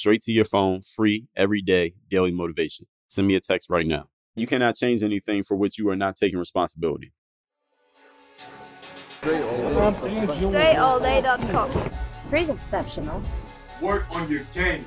Straight to your phone, free, every day, daily motivation. Send me a text right now. You cannot change anything for which you are not taking responsibility. DreAllDay.com. Pretty exceptional. Work on your game.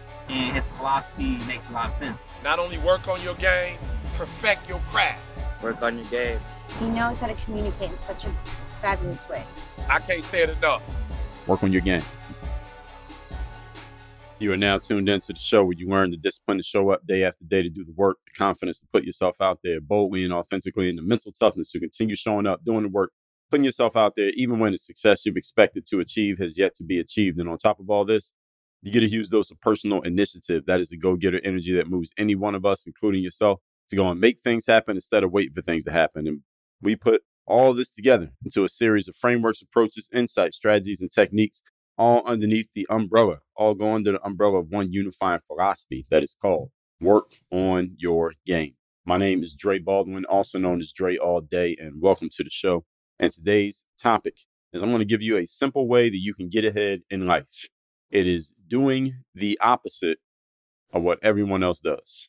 And his philosophy makes a lot of sense. Not only work on your game, perfect your craft. Work on your game. He knows how to communicate in such a fabulous way. I can't say it enough. Work on your game. You are now tuned into the show where you learn the discipline to show up day after day to do the work, the confidence to put yourself out there boldly and authentically, and the mental toughness to continue showing up, doing the work, putting yourself out there, even when the success you've expected to achieve has yet to be achieved. And on top of all this, you get a huge dose of personal initiative. That is the go getter energy that moves any one of us, including yourself, to go and make things happen instead of waiting for things to happen. And we put all this together into a series of frameworks, approaches, insights, strategies, and techniques, all underneath the umbrella, all go under the umbrella of one unifying philosophy that is called Work on Your Game. My name is Dre Baldwin, also known as Dre All Day, and welcome to the show. And today's topic is I'm going to give you a simple way that you can get ahead in life. It is doing the opposite of what everyone else does.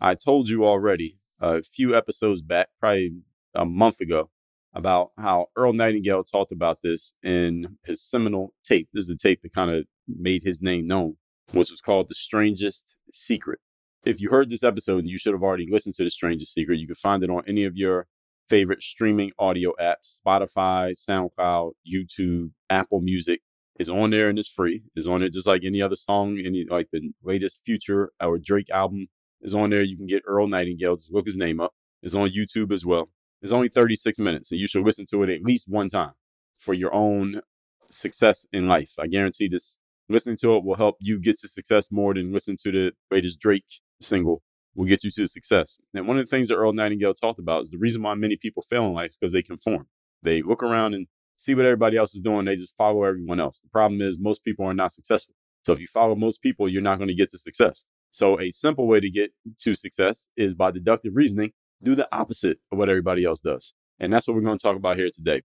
I told you already a few episodes back, probably a month ago, about how Earl Nightingale talked about this in his seminal tape. This is the tape that kind of made his name known, which was called The Strangest Secret. If you heard this episode, you should have already listened to The Strangest Secret. You can find it on any of your favorite streaming audio apps Spotify, SoundCloud, YouTube, Apple Music is on there and it's free. It's on there just like any other song, any like the latest Future or Drake album is on there. You can get Earl Nightingale. Just look his name up. It's on YouTube as well. It's only 36 minutes, and you should listen to it at least one time for your own success in life. I guarantee this. Listening to it will help you get to success more than listening to the latest Drake single will get you to success. And one of the things that Earl Nightingale talked about is the reason why many people fail in life is because they conform. They look around and see what everybody else is doing. They just follow everyone else. The problem is most people are not successful. So if you follow most people, you're not going to get to success. So a simple way to get to success is by deductive reasoning, do the opposite of what everybody else does. And that's what we're going to talk about here today.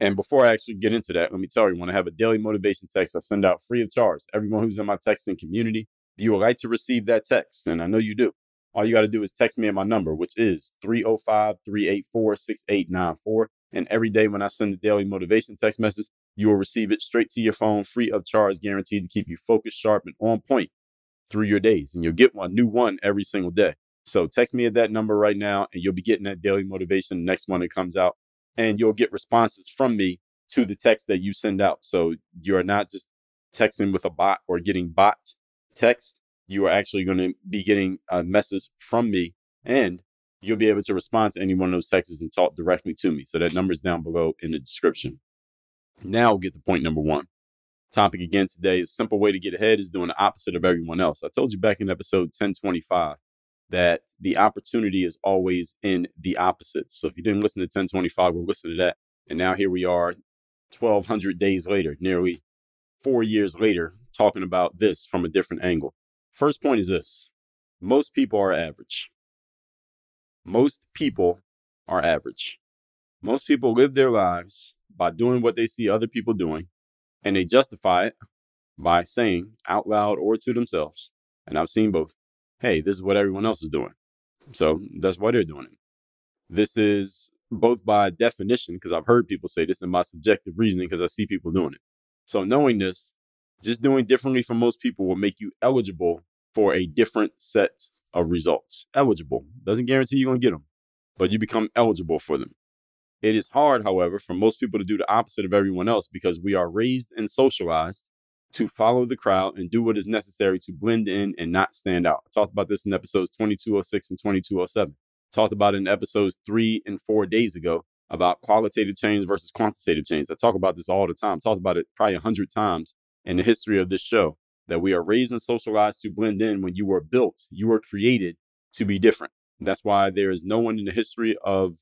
And before I actually get into that, let me tell you, when I have a daily motivation text I send out free of charge, everyone who's in my texting community, if you would like to receive that text, and I know you do, all you got to do is text me at my number, which is 305 384 6894. And every day when I send the daily motivation text message, you will receive it straight to your phone, free of charge, guaranteed to keep you focused, sharp, and on point through your days. And you'll get one new one every single day. So text me at that number right now, and you'll be getting that daily motivation the next one that comes out. And you'll get responses from me to the text that you send out. So you're not just texting with a bot or getting bot text. You are actually going to be getting a message from me and you'll be able to respond to any one of those texts and talk directly to me. So that number is down below in the description. Now we'll get to point number one. Topic again today is simple way to get ahead is doing the opposite of everyone else. I told you back in episode 1025 that the opportunity is always in the opposite. So if you didn't listen to 1025, we'll listen to that. And now here we are 1200 days later, nearly four years later, talking about this from a different angle. First point is this. Most people are average. Most people are average. Most people live their lives by doing what they see other people doing, and they justify it by saying out loud or to themselves, and I've seen both, hey, this is what everyone else is doing. So that's why they're doing it. This is both by definition, because I've heard people say this, and by subjective reasoning, because I see people doing it. So knowing this, Just doing differently from most people will make you eligible for a different set of results. Eligible doesn't guarantee you're going to get them, but you become eligible for them. It is hard, however, for most people to do the opposite of everyone else because we are raised and socialized to follow the crowd and do what is necessary to blend in and not stand out. I talked about this in episodes 2206 and 2207. Talked about it in episodes three and four days ago about qualitative change versus quantitative change. I talk about this all the time. I talked about it probably a hundred times in the history of this show that we are raised and socialized to blend in when you were built, you were created to be different. That's why there is no one in the history of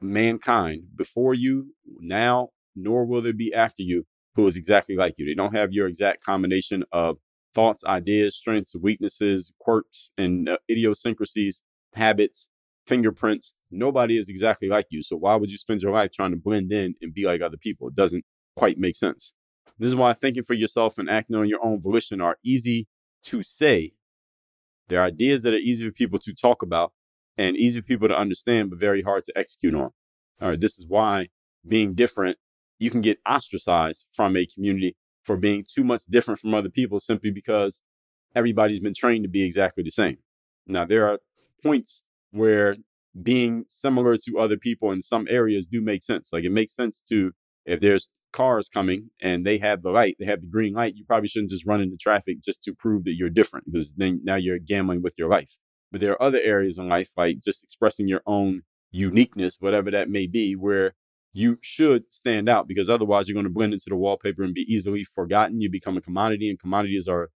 mankind before you, now, nor will there be after you who is exactly like you. They don't have your exact combination of thoughts, ideas, strengths, weaknesses, quirks, and uh, idiosyncrasies, habits, fingerprints. Nobody is exactly like you. So why would you spend your life trying to blend in and be like other people? It doesn't quite make sense. This is why thinking for yourself and acting on your own volition are easy to say. They're ideas that are easy for people to talk about and easy for people to understand, but very hard to execute on. All right, this is why being different, you can get ostracized from a community for being too much different from other people simply because everybody's been trained to be exactly the same. Now, there are points where being similar to other people in some areas do make sense. Like it makes sense to, if there's cars coming and they have the light, they have the green light, you probably shouldn't just run into traffic just to prove that you're different because then now you're gambling with your life. But there are other areas in life, like just expressing your own uniqueness, whatever that may be, where you should stand out because otherwise you're going to blend into the wallpaper and be easily forgotten. You become a commodity, and commodities are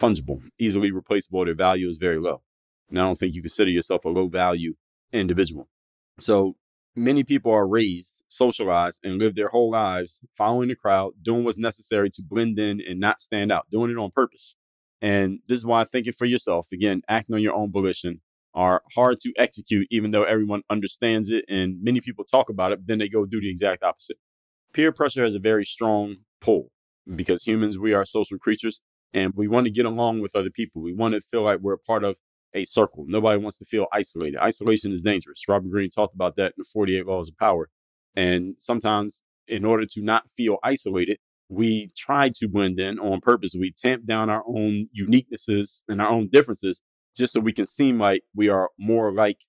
fungible, easily replaceable. Their value is very low. And I don't think you consider yourself a low value individual. So many people are raised, socialized, and live their whole lives following the crowd, doing what's necessary to blend in and not stand out, doing it on purpose. And this is why thinking for yourself, again, acting on your own volition, are hard to execute, even though everyone understands it and many people talk about it, but then they go do the exact opposite. Peer pressure has a very strong pull because humans, we are social creatures and we want to get along with other people. We want to feel like we're a part of a circle. Nobody wants to feel isolated. Isolation is dangerous. Robert Greene talked about that in the 48 Laws of Power. And sometimes, in order to not feel isolated, we try to blend in on purpose. We tamp down our own uniquenesses and our own differences just so we can seem like we are more like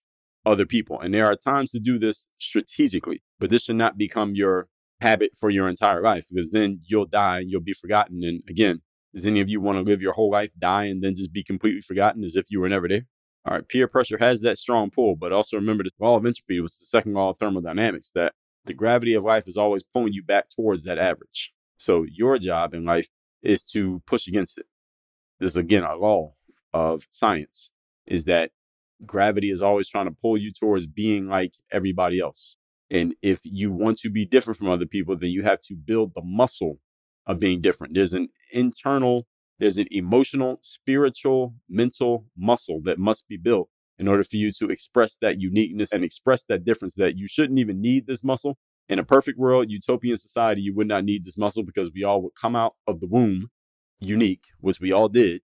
other people. And there are times to do this strategically, but this should not become your habit for your entire life because then you'll die and you'll be forgotten. And again, does any of you want to live your whole life, die, and then just be completely forgotten as if you were never there? All right, peer pressure has that strong pull, but also remember the law of entropy was the second law of thermodynamics that the gravity of life is always pulling you back towards that average. So your job in life is to push against it. This is again a law of science is that gravity is always trying to pull you towards being like everybody else. And if you want to be different from other people, then you have to build the muscle of being different. There's an internal, there's an emotional, spiritual, mental muscle that must be built in order for you to express that uniqueness and express that difference that you shouldn't even need this muscle. In a perfect world, utopian society, you would not need this muscle because we all would come out of the womb unique, which we all did.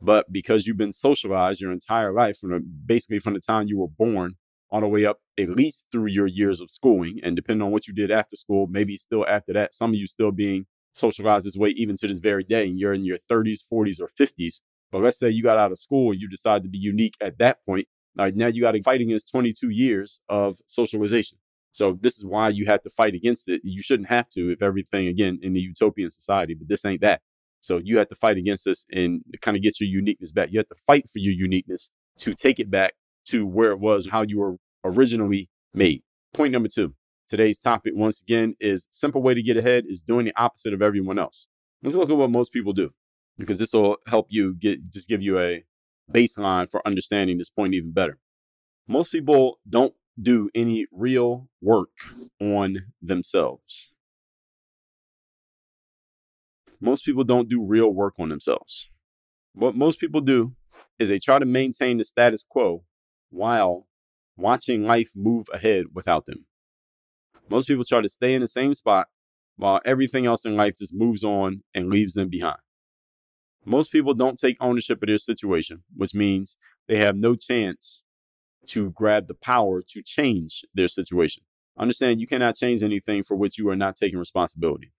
But because you've been socialized your entire life, from the, basically from the time you were born all the way up, at least through your years of schooling, and depending on what you did after school, maybe still after that, some of you still being socialized this way even to this very day, and you're in your 30s, 40s, or 50s. But let's say you got out of school and you decide to be unique at that point. Right now you got to fight against 22 years of socialization. So this is why you have to fight against it. You shouldn't have to if everything again in the utopian society, but this ain't that. So you have to fight against this and kind of get your uniqueness back. You have to fight for your uniqueness to take it back to where it was, how you were originally made. Point number two. Today's topic, once again, is simple way to get ahead is doing the opposite of everyone else. Let's look at what most people do because this will help you get, just give you a baseline for understanding this point even better. Most people don't do any real work on themselves most people don't do real work on themselves. What most people do is they try to maintain the status quo while watching life move ahead without them. Most people try to stay in the same spot while everything else in life just moves on and leaves them behind. Most people don't take ownership of their situation, which means they have no chance to grab the power to change their situation. Understand you cannot change anything for which you are not taking responsibility.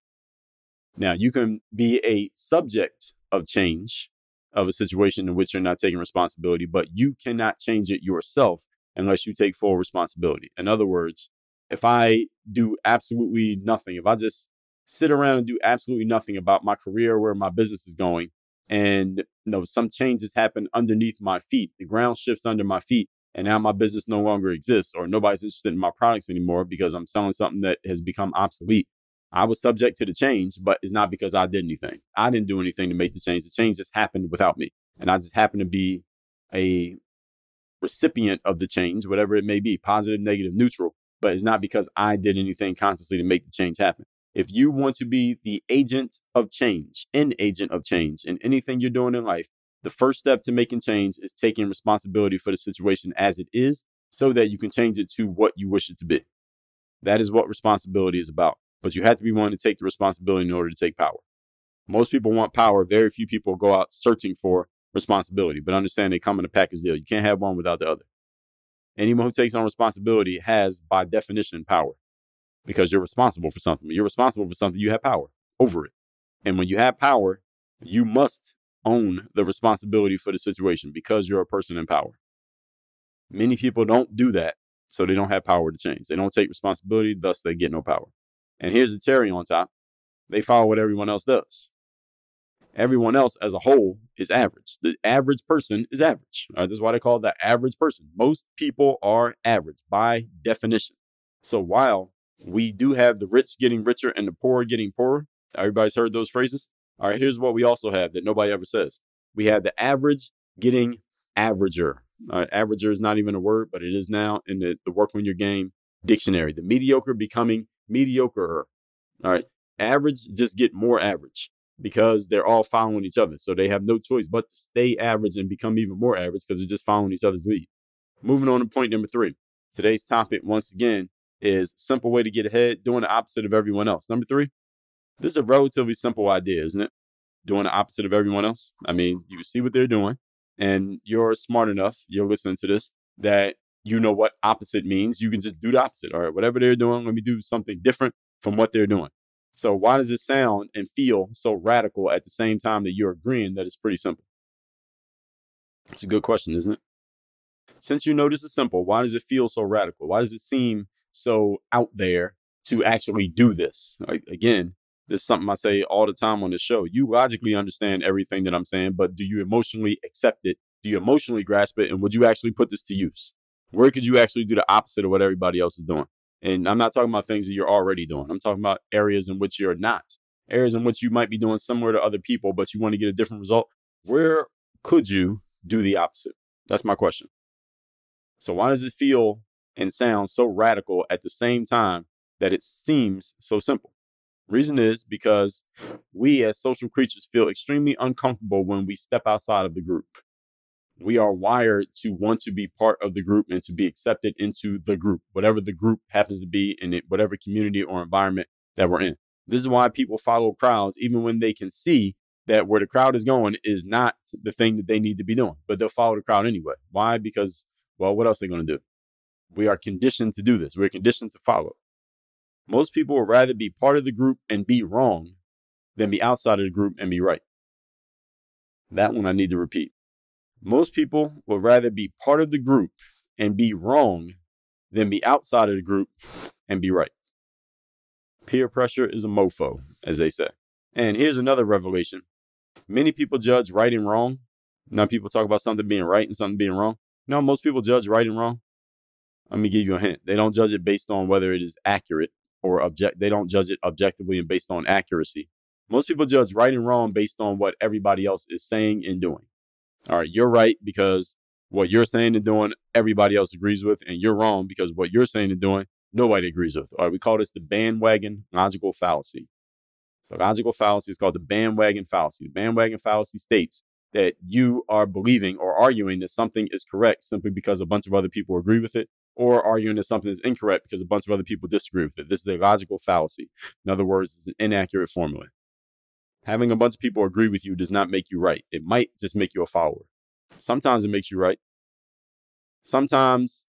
Now, you can be a subject of change of a situation in which you're not taking responsibility, but you cannot change it yourself unless you take full responsibility. In other words, if I do absolutely nothing, if I just sit around and do absolutely nothing about my career, where my business is going, and you know some changes happen underneath my feet, the ground shifts under my feet, and now my business no longer exists, or nobody's interested in my products anymore because I'm selling something that has become obsolete. I was subject to the change, but it's not because I did anything. I didn't do anything to make the change. The change just happened without me. And I just happened to be a recipient of the change, whatever it may be, positive, negative, neutral, but it's not because I did anything consciously to make the change happen. If you want to be the agent of change, an agent of change in anything you're doing in life, the first step to making change is taking responsibility for the situation as it is so that you can change it to what you wish it to be. That is what responsibility is about but you have to be willing to take the responsibility in order to take power. Most people want power. Very few people go out searching for responsibility, but understand they come in a package deal. You can't have one without the other. Anyone who takes on responsibility has, by definition, power because you're responsible for something. You're responsible for something, you have power over it. And when you have power, you must own the responsibility for the situation because you're a person in power. Many people don't do that, so they don't have power to change. They don't take responsibility, thus, they get no power. And here's the cherry on top they follow what everyone else does. Everyone else as a whole is average. The average person is average. All right, this is why they call it the average person. Most people are average by definition. So while we do have the rich getting richer and the poor getting poorer, everybody's heard those phrases. All right, here's what we also have that nobody ever says. We have the average getting averager. Right, averager is not even a word, but it is now in the, the work on your game dictionary. The mediocre becoming mediocre. All right. Average just get more average because they're all following each other. So they have no choice but to stay average and become even more average because they're just following each other's lead. Moving on to point number three. Today's topic, once again, is simple way to get ahead, doing the opposite of everyone else. Number three, this is a relatively simple idea, isn't it? Doing the opposite of everyone else. I mean, you see what they're doing, and you're smart enough, you're listening to this, that you know what opposite means. You can just do the opposite. All right, whatever they're doing, let me do something different from what they're doing. So why does it sound and feel so radical at the same time that you're agreeing that it's pretty simple? It's a good question, isn't it? Since you know this is simple, why does it feel so radical? Why does it seem so out there to actually do this? Like, again, this is something I say all the time on the show. You logically understand everything that I'm saying, but do you emotionally accept it? Do you emotionally grasp it? And would you actually put this to use? Where could you actually do the opposite of what everybody else is doing? And I'm not talking about things that you're already doing. I'm talking about areas in which you're not, areas in which you might be doing similar to other people, but you want to get a different result. Where could you do the opposite? That's my question. So, why does it feel and sound so radical at the same time that it seems so simple? Reason is because we as social creatures feel extremely uncomfortable when we step outside of the group we are wired to want to be part of the group and to be accepted into the group, whatever the group happens to be in it, whatever community or environment that we're in. This is why people follow crowds, even when they can see that where the crowd is going is not the thing that they need to be doing, but they'll follow the crowd anyway. Why? Because, well, what else are they going to do? We are conditioned to do this. We're conditioned to follow. Most people would rather be part of the group and be wrong than be outside of the group and be right. That one I need to repeat. Most people would rather be part of the group and be wrong than be outside of the group and be right. Peer pressure is a mofo, as they say. And here's another revelation many people judge right and wrong. Now, people talk about something being right and something being wrong. No, most people judge right and wrong. Let me give you a hint. They don't judge it based on whether it is accurate or object. They don't judge it objectively and based on accuracy. Most people judge right and wrong based on what everybody else is saying and doing all right, you're right because what you're saying and doing, everybody else agrees with, and you're wrong because what you're saying and doing, nobody agrees with. All right, we call this the bandwagon logical fallacy. So, logical fallacy is called the bandwagon fallacy. The bandwagon fallacy states that you are believing or arguing that something is correct simply because a bunch of other people agree with it, or arguing that something is incorrect because a bunch of other people disagree with it. This is a logical fallacy. In other words, it's an inaccurate formula. Having a bunch of people agree with you does not make you right. It might just make you a follower. Sometimes it makes you right. Sometimes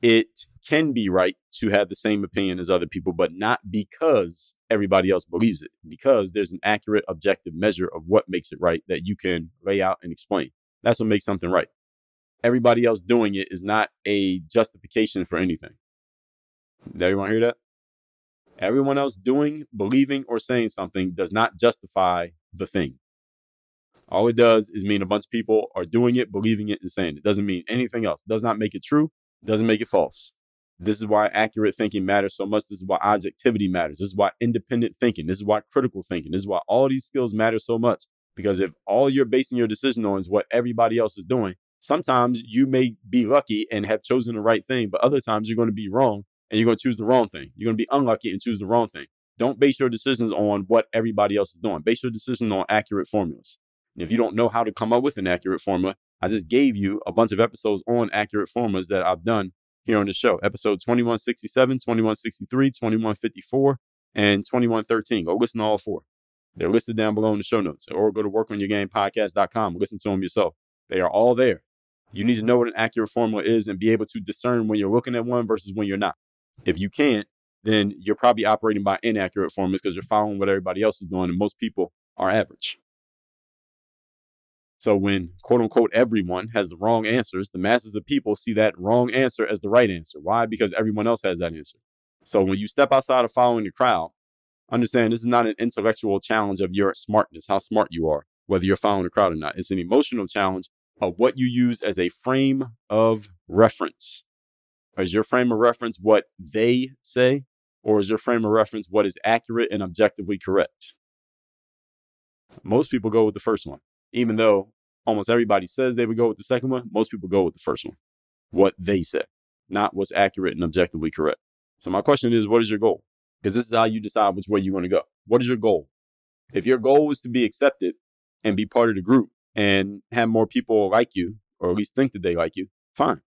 it can be right to have the same opinion as other people, but not because everybody else believes it, because there's an accurate, objective measure of what makes it right that you can lay out and explain. That's what makes something right. Everybody else doing it is not a justification for anything. Did everyone hear that? Everyone else doing, believing, or saying something does not justify the thing. All it does is mean a bunch of people are doing it, believing it, and saying it. it doesn't mean anything else. It does not make it true. It doesn't make it false. This is why accurate thinking matters so much. This is why objectivity matters. This is why independent thinking. This is why critical thinking. This is why all these skills matter so much. Because if all you're basing your decision on is what everybody else is doing, sometimes you may be lucky and have chosen the right thing, but other times you're going to be wrong and you're going to choose the wrong thing. You're going to be unlucky and choose the wrong thing. Don't base your decisions on what everybody else is doing. Base your decision on accurate formulas. And if you don't know how to come up with an accurate formula, I just gave you a bunch of episodes on accurate formulas that I've done here on the show. Episode 2167, 2163, 2154, and 2113. Go listen to all four. They're listed down below in the show notes or go to workonyourgamepodcast.com. Listen to them yourself. They are all there. You need to know what an accurate formula is and be able to discern when you're looking at one versus when you're not. If you can't, then you're probably operating by inaccurate formulas because you're following what everybody else is doing, and most people are average. So when quote unquote everyone has the wrong answers, the masses of people see that wrong answer as the right answer. Why? Because everyone else has that answer. So when you step outside of following the crowd, understand this is not an intellectual challenge of your smartness, how smart you are, whether you're following the crowd or not. It's an emotional challenge of what you use as a frame of reference. Is your frame of reference what they say, or is your frame of reference what is accurate and objectively correct? Most people go with the first one even though almost everybody says they would go with the second one, most people go with the first one. What they say, not what's accurate and objectively correct. So my question is, what is your goal? Because this is how you decide which way you want to go. What is your goal? If your goal is to be accepted and be part of the group and have more people like you, or at least think that they like you, fine.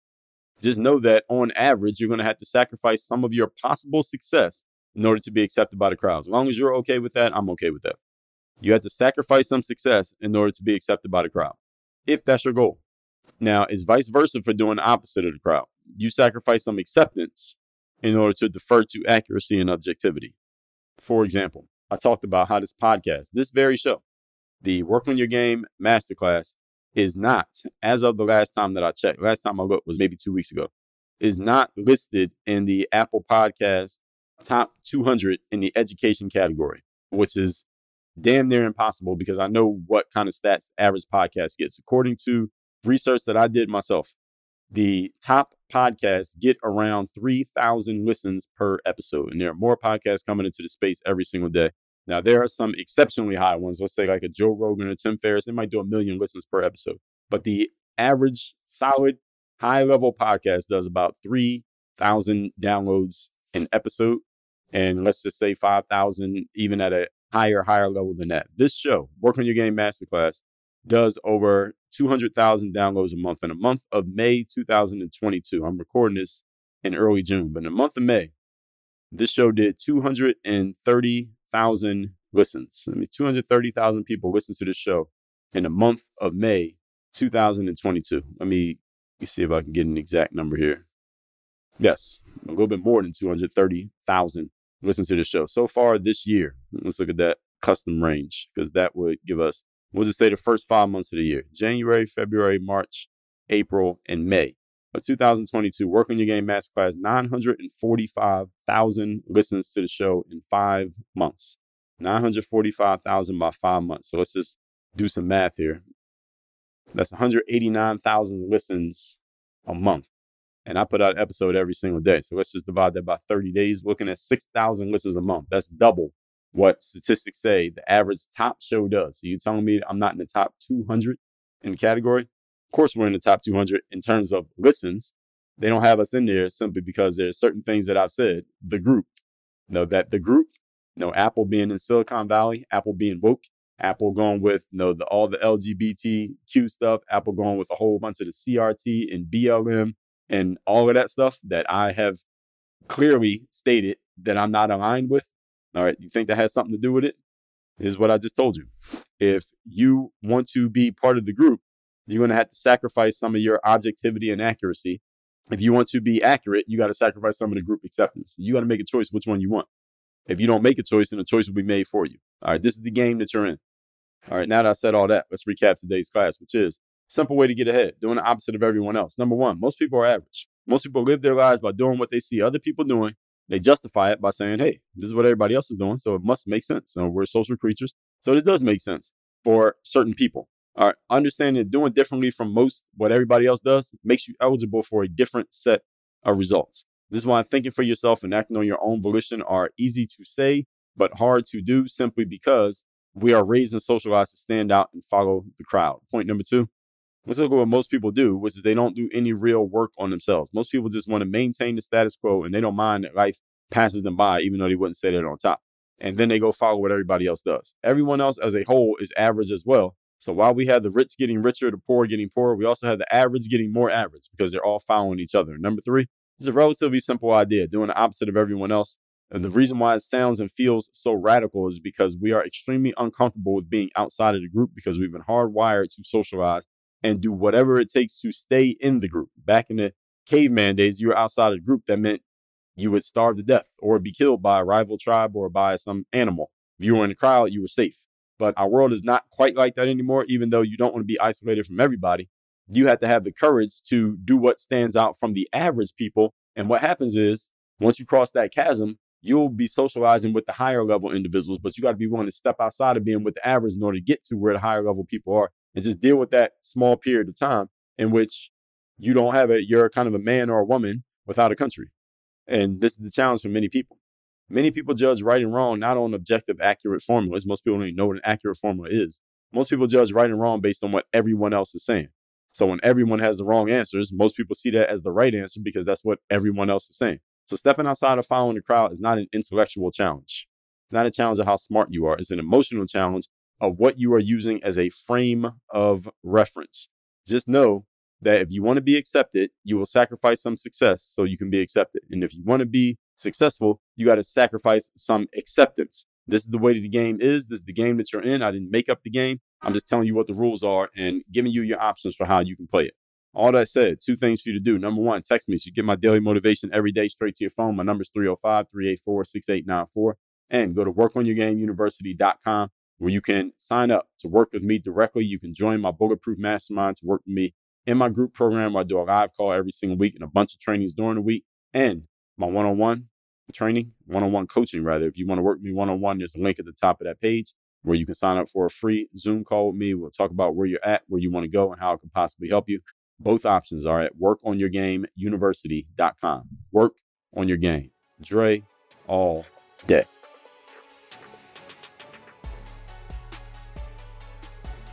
Just know that on average, you're going to have to sacrifice some of your possible success in order to be accepted by the crowd. As long as you're okay with that, I'm okay with that. You have to sacrifice some success in order to be accepted by the crowd, if that's your goal. Now, it's vice versa for doing the opposite of the crowd. You sacrifice some acceptance in order to defer to accuracy and objectivity. For example, I talked about how this podcast, this very show, the Work on Your Game Masterclass, is not, as of the last time that I checked, last time I looked was maybe two weeks ago, is not listed in the Apple Podcast top 200 in the education category, which is damn near impossible because I know what kind of stats average podcast gets. According to research that I did myself, the top podcasts get around 3,000 listens per episode. And there are more podcasts coming into the space every single day. Now, there are some exceptionally high ones. Let's say like a Joe Rogan or Tim Ferriss. They might do a million listens per episode. But the average solid high level podcast does about 3,000 downloads an episode. And let's just say 5,000 even at a higher, higher level than that. This show, Work on Your Game Masterclass, does over 200,000 downloads a month in a month of May 2022. I'm recording this in early June, but in the month of May, this show did 230,000 listens. I mean, 230,000 people listen to this show in the month of May 2022. Let me, let me see if I can get an exact number here. Yes, a little bit more than 230,000 listen to the show. So far this year, let's look at that custom range because that would give us, we'll just say the first five months of the year January, February, March, April, and May of 2022. Work on Your Game Masterclass, 945,000 listens to the show in five months. 945,000 by five months. So let's just do some math here. That's 189,000 listens a month. And I put out an episode every single day. So let's just divide that by 30 days, looking at 6,000 listens a month. That's double what statistics say the average top show does. So you're telling me I'm not in the top 200 in the category? Course, we're in the top 200 in terms of listens. They don't have us in there simply because there's certain things that I've said. The group, you know, that the group, you know, Apple being in Silicon Valley, Apple being woke, Apple going with you know the, all the LGBTQ stuff, Apple going with a whole bunch of the CRT and BLM and all of that stuff that I have clearly stated that I'm not aligned with. All right, you think that has something to do with it? Is what I just told you. If you want to be part of the group, you're going to have to sacrifice some of your objectivity and accuracy If you want to be accurate, you got to sacrifice some of the group acceptance. You got to make a choice which one you want. If you don't make a choice, then a choice will be made for you. All right, this is the game that you're in. All right, now that I said all that, let's recap today's class, which is simple way to get ahead, doing the opposite of everyone else. Number one, most people are average. Most people live their lives by doing what they see other people doing. They justify it by saying, hey, this is what everybody else is doing, so it must make sense. So we're social creatures. So this does make sense for certain people. All right, understanding doing differently from most what everybody else does makes you eligible for a different set of results. This is why thinking for yourself and acting on your own volition are easy to say, but hard to do simply because we are raised and socialized to stand out and follow the crowd. Point number two. Let's look at what most people do, which is they don't do any real work on themselves. Most people just want to maintain the status quo and they don't mind that life passes them by, even though they wouldn't say that on top. And then they go follow what everybody else does. Everyone else as a whole is average as well. So while we have the rich getting richer, the poor getting poorer, we also have the average getting more average because they're all following each other. Number three, it's a relatively simple idea, doing the opposite of everyone else. And the reason why it sounds and feels so radical is because we are extremely uncomfortable with being outside of the group because we've been hardwired to socialize and do whatever it takes to stay in the group. Back in the caveman days, you were outside of the group. That meant you would starve to death or be killed by a rival tribe or by some animal. If you were in the crowd, you were safe. But our world is not quite like that anymore, even though you don't want to be isolated from everybody you have to have the courage to do what stands out from the average people. And what happens is once you cross that chasm, you'll be socializing with the higher level individuals, but you got to be willing to step outside of being with the average in order to get to where the higher level people are and just deal with that small period of time in which you don't have it. You're kind of a man or a woman without a country. And this is the challenge for many people. Many people judge right and wrong not on objective, accurate formulas. Most people don't even know what an accurate formula is. Most people judge right and wrong based on what everyone else is saying. So when everyone has the wrong answers, most people see that as the right answer because that's what everyone else is saying. So stepping outside of following the crowd is not an intellectual challenge. It's not a challenge of how smart you are. It's an emotional challenge of what you are using as a frame of reference. Just know that if you want to be accepted, you will sacrifice some success so you can be accepted. And if you want to be successful, you got to sacrifice some acceptance. This is the way that the game is. This is the game that you're in. I didn't make up the game. I'm just telling you what the rules are and giving you your options for how you can play it. All that said, two things for you to do. Number one, text me so you get my daily motivation every day straight to your phone. My number is 305 384 6894. And go to workonyourgameuniversity.com where you can sign up to work with me directly. You can join my Bulletproof Mastermind to work with me in my group program where I do a live call every single week and a bunch of trainings during the week. And my one on one training, one on one coaching, rather. If you want to work with me one on one, there's a link at the top of that page where you can sign up for a free Zoom call with me. We'll talk about where you're at, where you want to go, and how it can possibly help you. Both options are at workonyourgameuniversity.com. Work on your game. Dre all day.